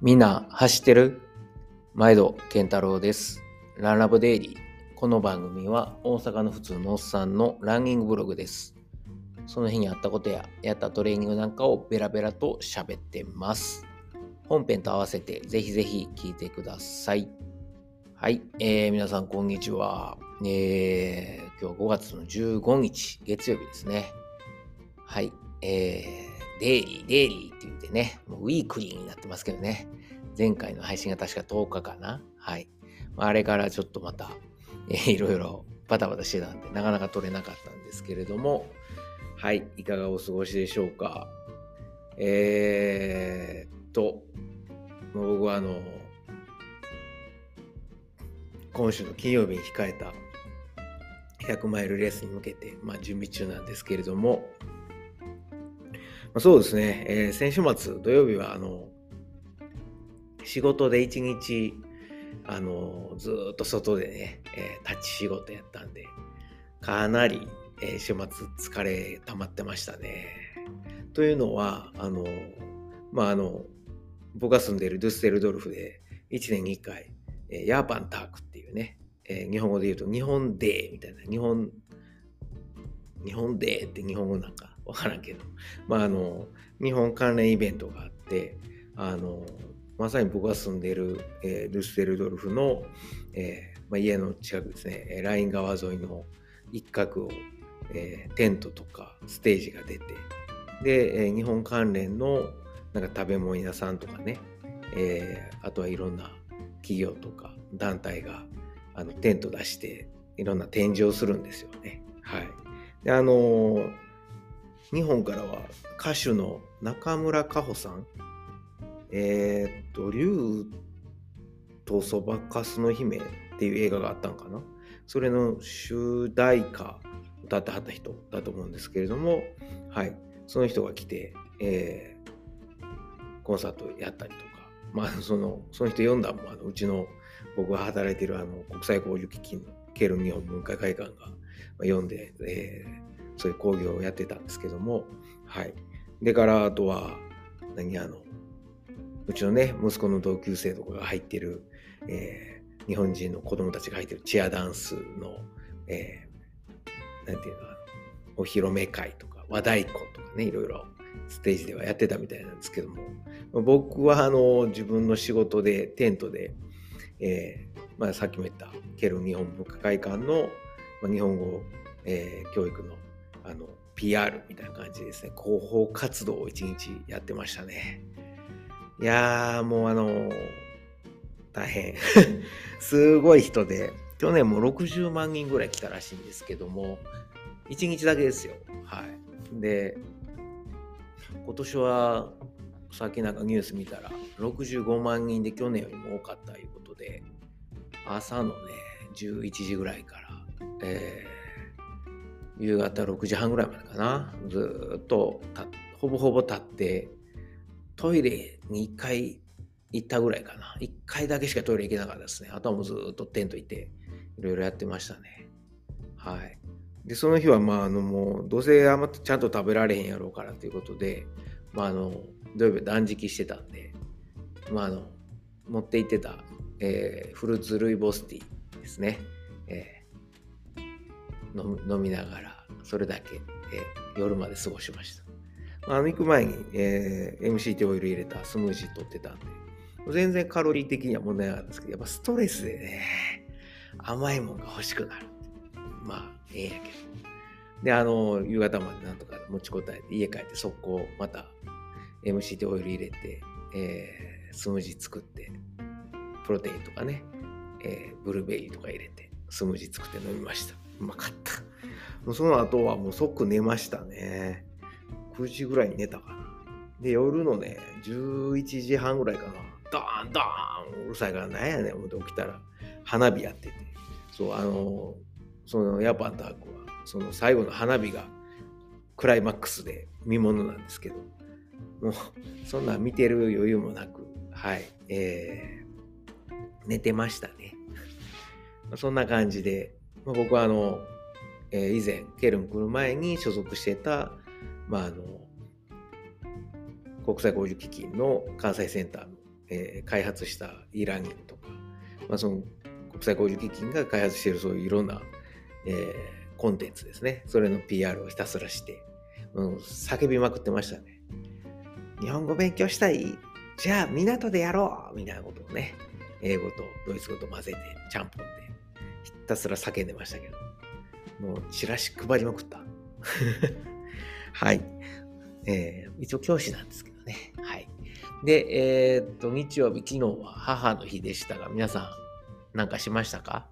みんな走ってる？毎度健太郎です。ランラブデイリー。この番組は大阪の普通のおっさんのランニングブログです。その日にあったことややったトレーニングなんかをベラベラと喋ってます。本編と合わせてぜひぜひ聞いてください。はい、えー、皆さんこんにちは。えー、今日5月の15日月曜日ですね。はい、えー、デイリー、デイリーって言ってね、もうウィークリーになってますけどね。前回の配信が確か10日かな。はい。あれからちょっとまた、え ーいろいろバタバタしてたんで、なかなか撮れなかったんですけれども、はい、いかがお過ごしでしょうか。えーっと、僕はあの、今週の金曜日に控えた100マイルレースに向けて、まあ、準備中なんですけれども、ま、そうですね、えー先週末土曜日はあの仕事で一日あのずっと外でね、えー立ち仕事やったんでかなり、えー週末疲れ溜まってましたね。というのはあのまああの僕が住んでいるドゥッセルドルフで1年に1回、えーヤーパンタークっていうね、えー日本語で言うと日本デーみたいな日本日本デーって日本語なんかわからんけどまああの日本関連イベントがあってあのまさに僕が住んでいる、えールステルドルフの、えーまあ、家の近くですねライン川沿いの一角を、えーテントとかステージが出てで、え日本関連のなんか食べ物屋さんとかね、えあとはいろんな企業とか団体があのテント出していろんな展示をするんですよね。はい、であの日本からは歌手の中村佳穂さん。えーっと、竜とそばかすの姫っていう映画があったんかな。それの主題歌歌ってはった人だと思うんですけれども、はい、その人が来て、えーコンサートやったりとか、まあ、そのその人読んだもあのうちの僕が働いてるあの国際交流基金のケルン日本文化会館が読んで、えーそういう講義をやってたんですけども、はい。でから、あとは、何あの、うちのね、息子の同級生とかが入ってる、えー日本人の子供たちが入ってるチアダンスの、えーなんていうかお披露目会とか、和太鼓とかね、いろいろステージではやってたみたいなんですけども、僕はあの自分の仕事でテントで、えーまあ、さっきも言ったケルン日本文化会館の、まあ、日本語、えー教育のあの PR みたいな感じですね。広報活動を一日やってましたね。いやーもうあの大変。すごい人で去年も60万人ぐらい来たらしいんですけども1日だけですよ。はい。で今年はさっきなんかニュース見たら65万人で去年よりも多かったということで朝のね11時ぐらいから、えー夕方6時半ぐらいまでかな。ずっとほぼほぼ立ってトイレに1回行ったぐらいかな。1回だけしかトイレ行けなかったですね。あとはもうずっとテントいていろいろやってましたね。はい。でその日はまああのもうどうせあんまちゃんと食べられへんやろうからということでまああの土曜日断食してたんでまああの持って行ってた、えーフルーツルイボスティーですね、えー飲みながらそれだけ、えー夜まで過ごしました。あの行く前に、えー MCT オイル入れたスムージー取ってたんで全然カロリー的には問題なかったんですけどやっぱストレスでね甘いもんが欲しくなる。まあええんやけど。であの夕方までなんとか持ちこたえて家帰って速攻また MCT オイル入れて、えースムージー作ってプロテインとかね、えーブルーベリーとか入れてスムージー作って飲みましたうまかった。もうその後はもう即寝ましたね。9時ぐらいに寝たかな。で夜のね11時半ぐらいかな。ドーンドーンうるさいからなんやねん思って起きたら。花火やってて。そうあのそのヤパンタークはその最後の花火がクライマックスで見ものなんですけど。もうそんな見てる余裕もなく。はいえー寝てましたね。そんな感じで、まあ、僕はあの、えー以前ケルン来る前に所属してた、まあ、あの国際交流基金の関西センターのえー、開発したイランとか、まあ、その国際工事基金が開発しているそういういろんな、えー、コンテンツですね。それの PR をひたすらして、うん、叫びまくってましたね。日本語勉強したい？じゃあ港でやろうみたいなことをね、英語とドイツ語と混ぜて、ちゃんぽんで、たすら叫んでましたけど、もうチラシ配りまくった。はい。えー、一応教師なんですけどね。はい。で、えー、っと、日曜日、昨日は母の日でしたが、皆さん、なんかしましたか？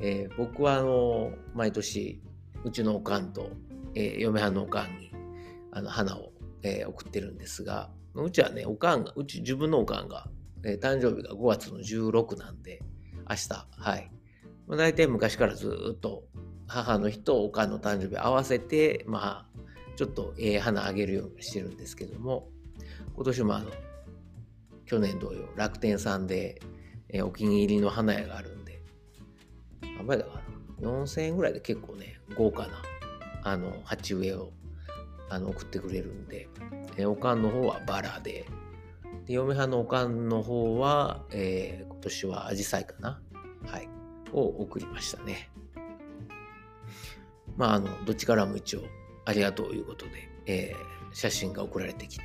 えー、僕は、あの、毎年、うちのおかんと、えー、嫁はんのおかんに、あの、花を、えー、送ってるんですが、うちはね、おかんが、うち、自分のおかんが、えー、誕生日が5月の16なんで、明日、はい。まあ、大体昔からずっと、母の日とおかんの誕生日合わせて、まあ、ちょっとええ花あげるようにしてるんですけども、今年もあの、去年同様、楽天さんで、えー、お気に入りの花屋があるんで、何倍だかな ?4000 円ぐらいで結構ね、豪華な、あの、鉢植えをあの送ってくれるんで、えー、おかんの方はバラで、で嫁はのおかんの方は、えー、今年はアジサイかな？を送りましたね。まあ、あの、どっちからも一応、ありがとういうことで、えー、写真が送られてきて、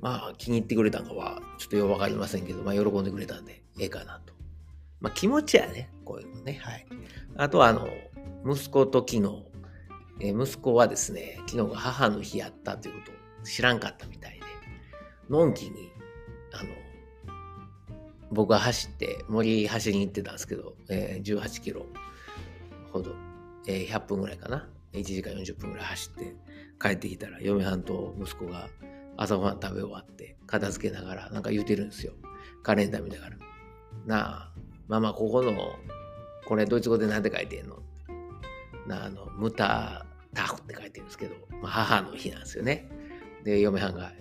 まあ、気に入ってくれたのは、ちょっとよくわかりませんけど、まあ、喜んでくれたんで、ええかなと。まあ、気持ちやね、こういうのね。はい。あとは、あの、息子と昨日、えー、息子はですね、昨日が母の日やったということを知らんかったみたいで、のんきに、あの、僕は走って、森走りに行ってたんですけど、えー、18キロほど、えー、100分ぐらいかな。1時間40分ぐらい走って帰ってきたら、嫁はんと息子が朝ごはん食べ終わって片付けながらなんか言うてるんですよ。カレンダー見ながら。なあ、ママここの、これドイツ語で何て書いてんの？なあ、あの、ムタタフって書いてるんですけど、まあ、母の日なんですよね。で、嫁はんが、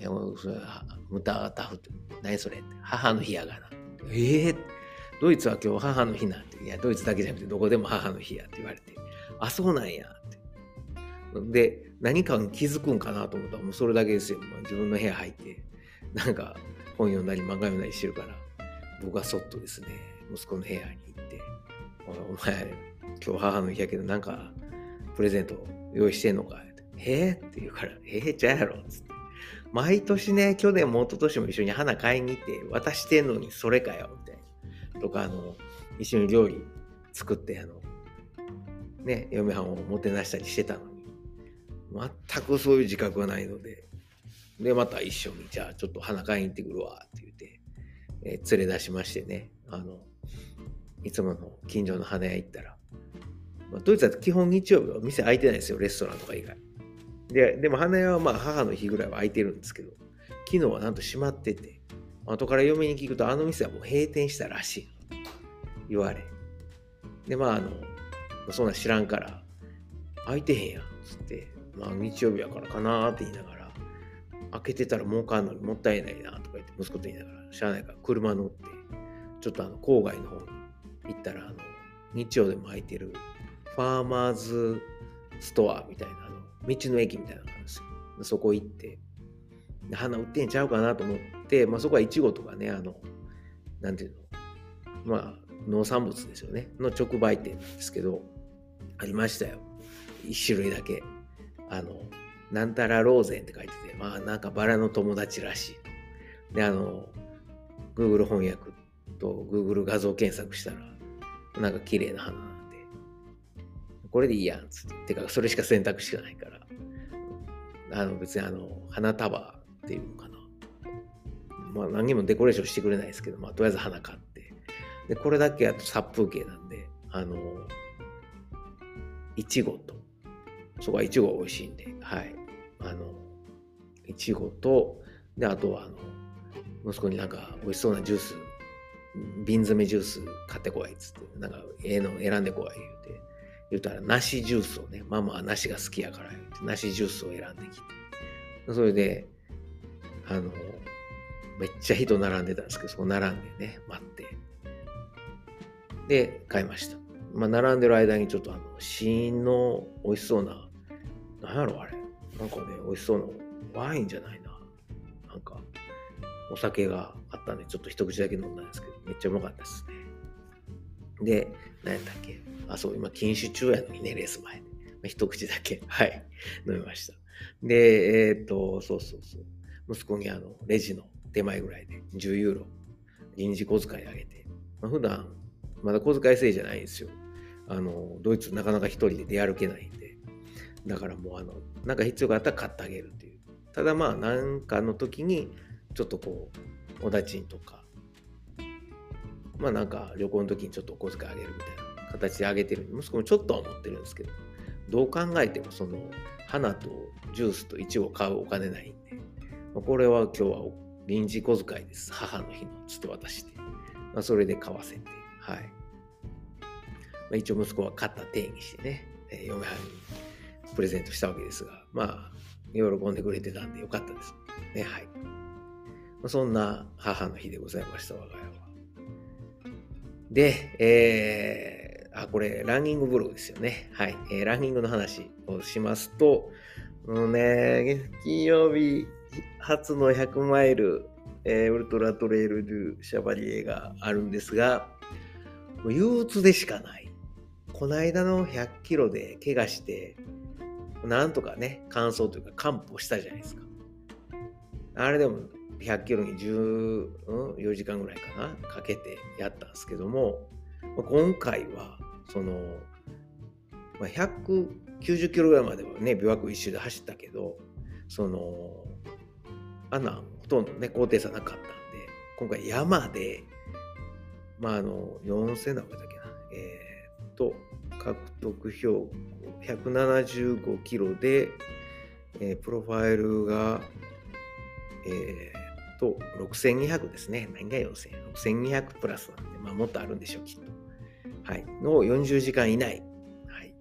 ムタタフって何それって、母の日やがな。ええー、ドイツは今日母の日なんて、いや、ドイツだけじゃなくてどこでも母の日やって言われて、あ、そうなんやって。で、何かに気づくんかなと思ったらもうそれだけですよ。まあ、自分の部屋入って、なんか本読んだり漫画読んだりしてるから、僕はそっとですね、息子の部屋に行って、お前、今日母の日やけどなんかプレゼント用意してんのかってへえって言うから、ええじゃあやろっつって。毎年ね、去年も一昨年も一緒に花買いに行って渡してんのにそれかよ、みたいな。とか、あの、一緒に料理作って、あの、ね、嫁はんをもてなしたりしてたのに。全くそういう自覚がないので、で、また一緒に、じゃあちょっと花買いに行ってくるわ、って言って、えー、連れ出しましてね、あの、いつもの近所の花屋行ったら、まあ、ドイツは基本日曜日は店開いてないですよ、レストランとか以外。で、でも花屋はまあ母の日ぐらいは開いてるんですけど、昨日はなんと閉まってて、後から嫁に聞くと、あの店はもう閉店したらしい言われ。で、まああの、そんな知らんから、開いてへんやん、つって、まあ日曜日やからかなって言いながら、開けてたら儲かんのにもったいないなとか言って息子と言いながら、しゃあないから車乗って、ちょっとあの郊外の方に行ったら、あの、日曜でも開いてるファーマーズストアみたいな、道の駅みたいなのがあるんですよ。そこ行って、花売ってんちゃうかなと思って、まあそこはイチゴとかね、あの、なんていうの、まあ農産物ですよね、の直売店なんですけど、ありましたよ。一種類だけ。あの、なんたらローゼンって書いてて、まあなんかバラの友達らしい。で、あの、Google 翻訳と Google 画像検索したら、なんか綺麗な花、これでいいやんつって。てか、それしか選択肢がないから。あの、別にあの、花束っていうのかな。まあ何にもデコレーションしてくれないですけど、まあとりあえず花買って。で、これだけあと殺風景なんで、あの、いちごと、そこはいちご美味しいんで、はい。あの、いちごと、で、あとは、あの、息子になんか美味しそうなジュース、瓶詰めジュース買ってこいっつって、なんかええの選んでこい言うて、言うたら梨ジュースをね、ママは梨が好きやから、梨ジュースを選んできて、それで、あの、めっちゃ人並んでたんですけど、そこ並んでね、待って。で、買いました。まあ、並んでる間にちょっとあの、試飲の美味しそうな、なんやろあれ。なんかね、美味しそうなワインじゃないな。なんか、お酒があったんで、ちょっと一口だけ飲んだんですけど、めっちゃうまかったですね。で、何やっけ？あ、そう、今、禁酒中やのにね、レース前。一口だけ、はい、飲みました。で、えっ、と、そうそうそう。息子にあの、レジの手前ぐらいで10ユーロ、臨時小遣いあげて、まあ、普段、まだ小遣い制じゃないんですよ。あの、ドイツなかなか一人で出歩けないんで、だからもうあの、なんか必要があったら買ってあげるっていう。ただまあ、なんかの時に、ちょっとこう、おだちんとか、まあなんか旅行の時にちょっとお小遣いあげるみたいな形であげてる。息子もちょっとは思ってるんですけど、どう考えてもその花とジュースとイチゴ買うお金ないんで、まあこれは今日は臨時小遣いです。母の日のつって渡して。まあ、それで買わせて、はい。まあ、一応息子は買った定にしてね、えー、嫁はんにプレゼントしたわけですが、まあ、喜んでくれてたんでよかったです。ね、はい。まあ、そんな母の日でございました、我が家は。で、えー、あ、これ、ランニングブログですよね。はい。えー、ランニングの話をしますと、もうね、金曜日初の100マイル、えー、ウルトラトレイル・ドゥ・シャバリエがあるんですが、もう憂鬱でしかない。この間の100キロで怪我して、なんとかね、完走というか完歩したじゃないですか。あれでも100キロに14時間ぐらいかな、かけてやったんですけども、今回は、その、190キロぐらいまではね、琵琶湖一周で走ったけど、その、あんなほとんどね、高低差なかったんで、今回山で、まあ、あの、4000何倍だっけな、えー、っと、獲得標高175キロで、えー、プロファイルが、えー、と、6200ですね。何が4000 ?6200 プラスなんで、まあ、もっとあるんでしょう、きっと。はい。の40時間以内。はい。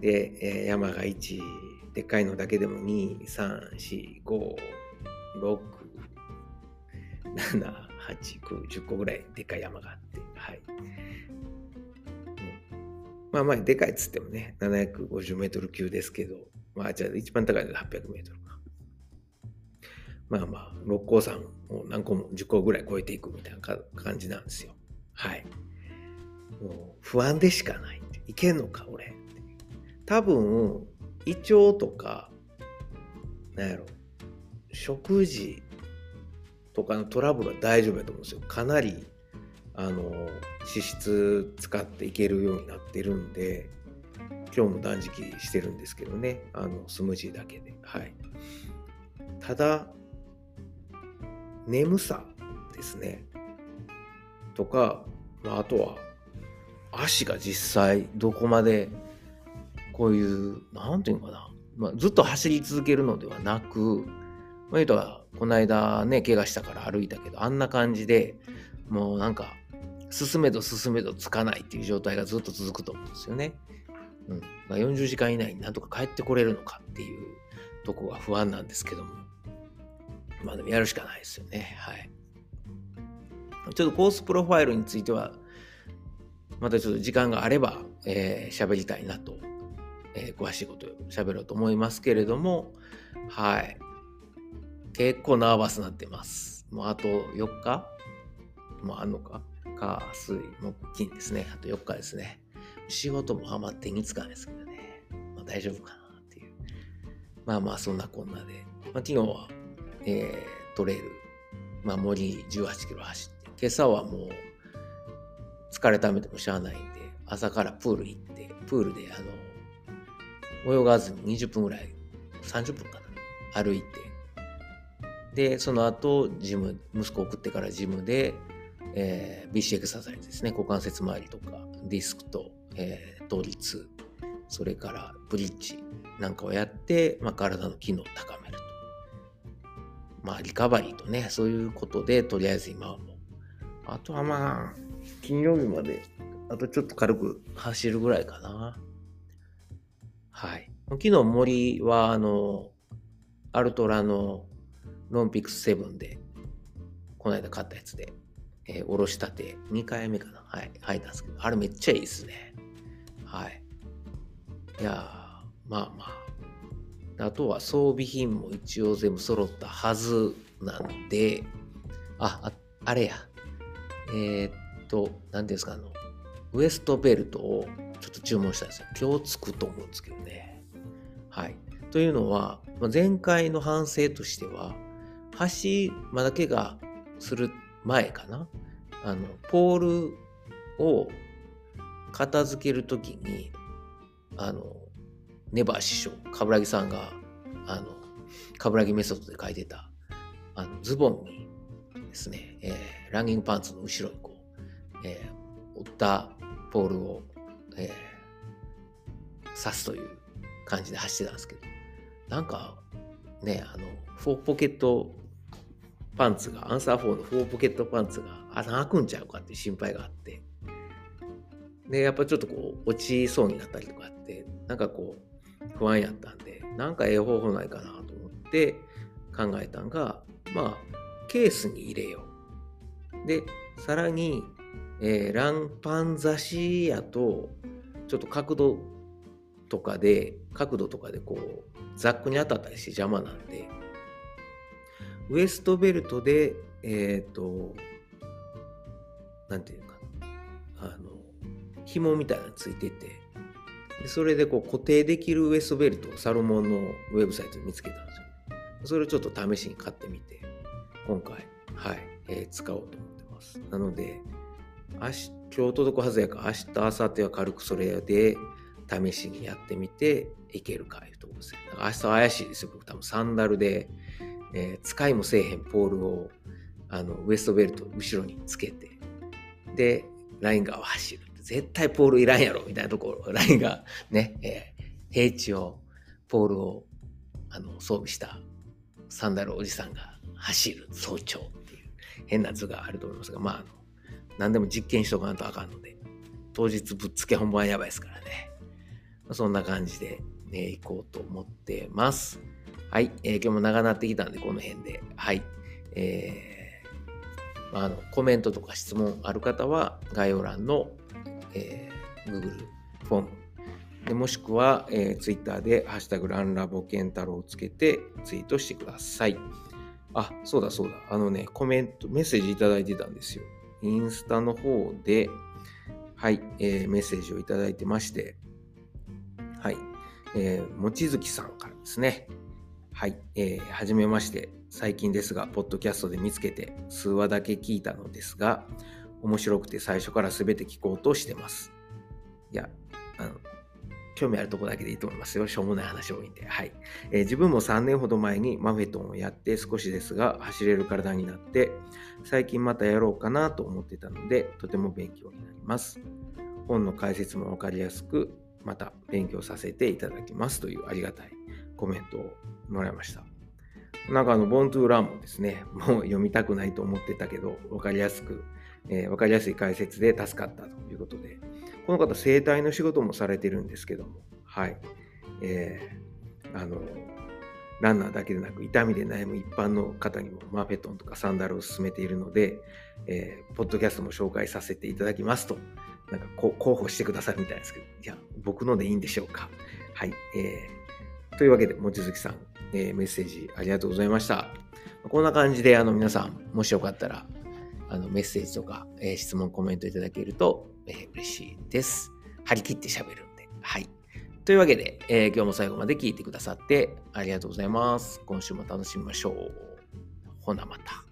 で、えー、山が1、でっかいのだけでも2、3、4、5、6、7、8、9、10個ぐらいでっかい山があって、はい。まあまあ、でかいっつってもね、750メートル級ですけど、まあ、じゃあ一番高いので800メートルか。まあまあ、六甲山を何個も10個ぐらい超えていくみたいな感じなんですよ。はい。もう不安でしかない。いけんのか、俺。多分、胃腸とか、なんやろ、食事とかのトラブルは大丈夫だと思うんですよ。かなり、あの、脂質使っていけるようになってるんで、今日も断食してるんですけどね、あの、スムージーだけで。はい。ただ、眠さですね。とか、まあ、あとは、足が実際どこまでこういう、なんていうのかな、まあ、ずっと走り続けるのではなく、まあ、言うとは、この間ね、怪我したから歩いたけど、あんな感じでもうなんか、進めど進めどつかないっていう状態がずっと続くと思うんですよね。うんまあ、40時間以内になんとか帰ってこれるのかっていうとこが不安なんですけども。まあでもやるしかないですよね。はい。ちょっとコースプロファイルについては、またちょっと時間があれば、えー、喋りたいなと、えー、詳しいこと喋ろうと思いますけれども、はい。結構ナーバスになってます。もうあと4日？もうあんのか？火、水、木、金ですね。あと4日ですね。仕事もハマって2日ですけどね。まあ大丈夫かなっていう。まあまあそんなこんなで。まあ昨日は、えー、トレイル、まあ森18キロ走って、今朝はもう疲れためてもしゃあないんで、朝からプール行って、プールであの、泳がずに20分ぐらい、30分かな、歩いて、で、その後、ジム、息子送ってからジムで、えー、BC エクササイズですね、股関節周りとか、ディスクと、えー、倒立、それからブリッジなんかをやって、まあ、体の機能を高めると。まあ、リカバリーとね、そういうことで、とりあえず今はもう、あとはまあ、金曜日まで、あとちょっと軽く走るぐらいかな。はい。昨日森は、あの、アルトラのロンピックス7で、この間買ったやつで、えー、おろしたて2回目かな。はい。履いたんですけど、あれめっちゃいいですね。はい。いやまあまあ。あとは装備品も一応全部揃ったはずなんで、あ、ああれや。えー、っと、何ですか、あの、ウエストベルトをちょっと注文したんですよ。今日つくと思うんですけどね。はい。というのは、前回の反省としては、橋まだけがする前かな。あの、ポールを片付けるときに、あの、ネバー師匠、冠城さんが、あの、冠城メソッドで書いてた、あの、ズボンにですね、えー、ランニングパンツの後ろにこう、えー、折ったポールを、えー、刺すという感じで走ってたんですけど、なんか、ね、あの、フォーポケットパンツが、アンサー4のフォーポケットパンツが穴開くんちゃうかっていう心配があって、で、やっぱちょっとこう、落ちそうになったりとかあって、なんかこう、不安やったんで、なんかええ方法ないかなと思って考えたんが、まあ、ケースに入れよう。で、さらに、えー、ランパン刺しやと、ちょっと角度とかで、角度とかでこう、ザックに当たったりして邪魔なんで、ウエストベルトで、えっ、ー、と、なんていうか、あの、紐みたいなのついてて、それでこう固定できるウエストベルトをサロモンのウェブサイトで見つけたんですよ。それをちょっと試しに買ってみて、今回、はい、えー、使おうと思ってます。なので、明日、今日届くはずやから、明日、明後日は軽くそれで試しにやってみていけるかいうところですね。明日は怪しいですよ、僕多分サンダルで、えー、使いもせえへんポールをあのウエストベルト後ろにつけて、で、ライン側を走る。絶対ポールいらんやろみたいなところ、ラインがね、えー、平地を、ポールをあの装備したサンダルおじさんが走る早朝っていう変な図があると思いますが、まあ、あの何でも実験しとかんとあかんので、当日ぶっつけ本番やばいですからね。そんな感じで、ね、行こうと思ってます。はい、えー、今日も長なってきたんで、この辺で。はい。えー、あのコメントとか質問ある方は、概要欄の、えー、Google フォームでもしくは、えー、Twitter で、ハッシュタグランラボケンタロウをつけてツイートしてください。あ、そうだそうだ。あのね、コメント、メッセージいただいてたんですよ。インスタの方で、はい、えー、メッセージをいただいてまして、はい、えー、もちづきさんからですね。はい、えー、はじめまして。最近ですが、ポッドキャストで見つけて、数話だけ聞いたのですが、面白くて最初から全て聞こうとしてます。いや、あの、興味あるとこだけでいいと思いますよ。しょうもない話多いんで。はい。えー、自分も3年ほど前にマフェトンをやって少しですが走れる体になって、最近またやろうかなと思ってたので、とても勉強になります。本の解説もわかりやすく、また勉強させていただきますというありがたいコメントをもらいました。なんかあの、ボントゥーランもですね、もう読みたくないと思ってたけど、わかりやすく、えー、わかりやすい解説で助かったということで、この方、整体の仕事もされてるんですけども、はい。えー、あの、ランナーだけでなく、痛みで悩む一般の方にもマーペットンとかサンダルを勧めているので、えー、ポッドキャストも紹介させていただきますと、なんか候補してくださるみたいですけど、いや、僕のでいいんでしょうか。はい。えー、というわけで、望月さん、えー、メッセージありがとうございました。こんな感じで、あの、皆さん、もしよかったら、あの、メッセージとか、えー、質問、コメントいただけると、えー、嬉しいです。張り切って喋るんで。はい。というわけで、えー、今日も最後まで聞いてくださってありがとうございます。今週も楽しみましょう。ほなまた。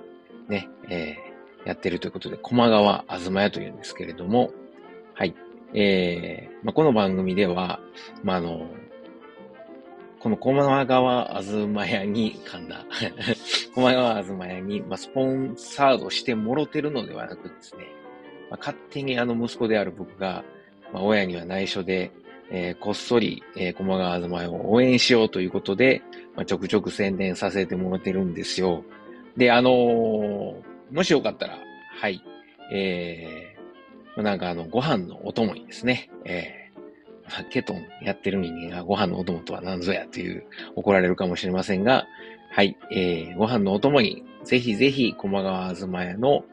ね、えー、やってるということで、駒川あずま屋というんですけれども、はい。えー、まあ、この番組では、まあ、あの、この駒川あずま屋に、噛んだ。駒川あずま屋に、まあ、スポンサードしてもろてるのではなくですね、まあ、勝手にあの息子である僕が、まあ、親には内緒で、えー、こっそり、えー、駒川あずま屋を応援しようということで、まあ、ちょくちょく宣伝させてもらってるんですよ。で、あのー、もしよかったら、はい、えー、なんかあの、ご飯のお供にですね、えーケトンやってる人間がご飯のお供とは何ぞやという怒られるかもしれませんが、はい、えー、ご飯のお供にぜひぜひ駒川あずま屋の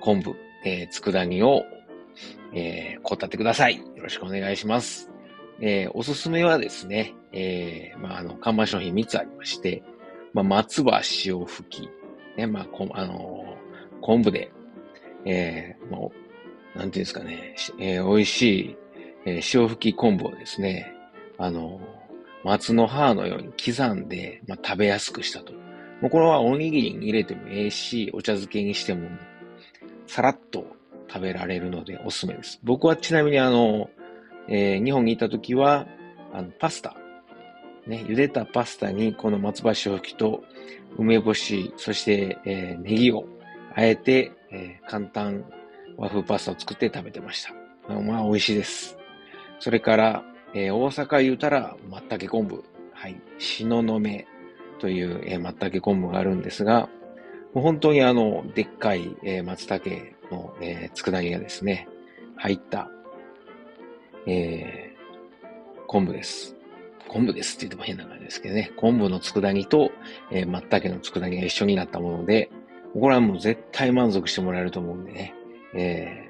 昆布、えー、佃煮を、えー、こたってください。よろしくお願いします。えー、おすすめはですね、えー、まあ、あの、看板商品3つありまして、まあ、松葉塩吹き、ね、まあ、こあのー、昆布で、えー、もう、なんていうんですかね、えー、美味しいえー、潮吹き昆布をですね、あの、松の葉のように刻んで、まあ、食べやすくしたと。もうこれはおにぎりに入れてもええし、お茶漬けにしても、さらっと食べられるのでおすすめです。僕はちなみにあの、えー、日本にいた時は、あの、パスタ。ね、茹でたパスタにこの松葉潮吹きと梅干し、そして、えー、ネギをあえて、えー、簡単和風パスタを作って食べてました。まあ、美味しいです。それから、えー、大阪言うたら、まったけ昆布。はい。しののめという、えー、まったけ昆布があるんですが、もう本当にあの、でっかい、えー、松茸の、えー、佃煮がですね、入った、えー、昆布です。昆布ですって言っても変な感じですけどね。昆布の佃煮と、えー、松茸の佃煮が一緒になったもので、これはもう絶対満足してもらえると思うんでね。え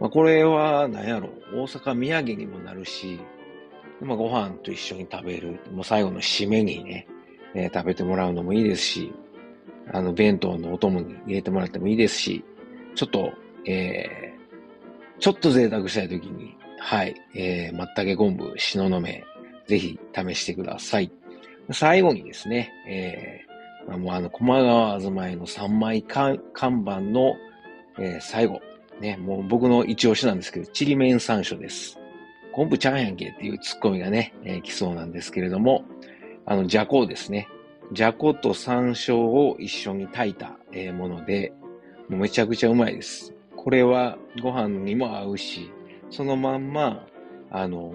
まあ、これは何やろ、大阪土産にもなるし、まあ、ご飯と一緒に食べる、もう最後の締めにね、えー、食べてもらうのもいいですし、あの、弁当のお供に入れてもらってもいいですし、ちょっと、えー、ちょっと贅沢したいときに、はい、えー、まったけ昆布、しののめ、ぜひ試してください。最後にですね、えー、まあ、もうあの、駒川あずまいの3枚看板の、えー、最後、ね、もう僕の一押しなんですけど、ちりめん山椒です。昆布ちゃんやんけっていうツッコミがね、えー、来そうなんですけれども、あの、じゃこですね。じゃこと山椒を一緒に炊いた、えー、もので、もうめちゃくちゃうまいです。これはご飯にも合うし、そのまんま、あの、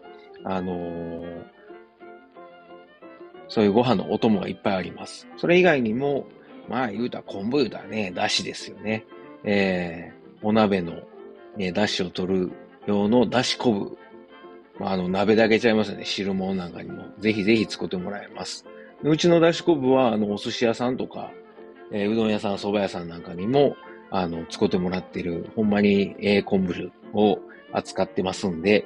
あのー、そういうご飯のお供がいっぱいあります。それ以外にも、まあ言うたら昆布言うたらね、だしですよね。えー、お鍋の、ね、出汁を取る用の出汁昆布。まあ、あの、鍋だけちゃいますよね。汁物なんかにも。ぜひぜひ作ってもらえます。うちの出汁昆布は、あの、お寿司屋さんとか、えー、うどん屋さん、蕎麦屋さんなんかにも、あの、作ってもらってる、ほんまに、えー、昆布を扱ってますんで、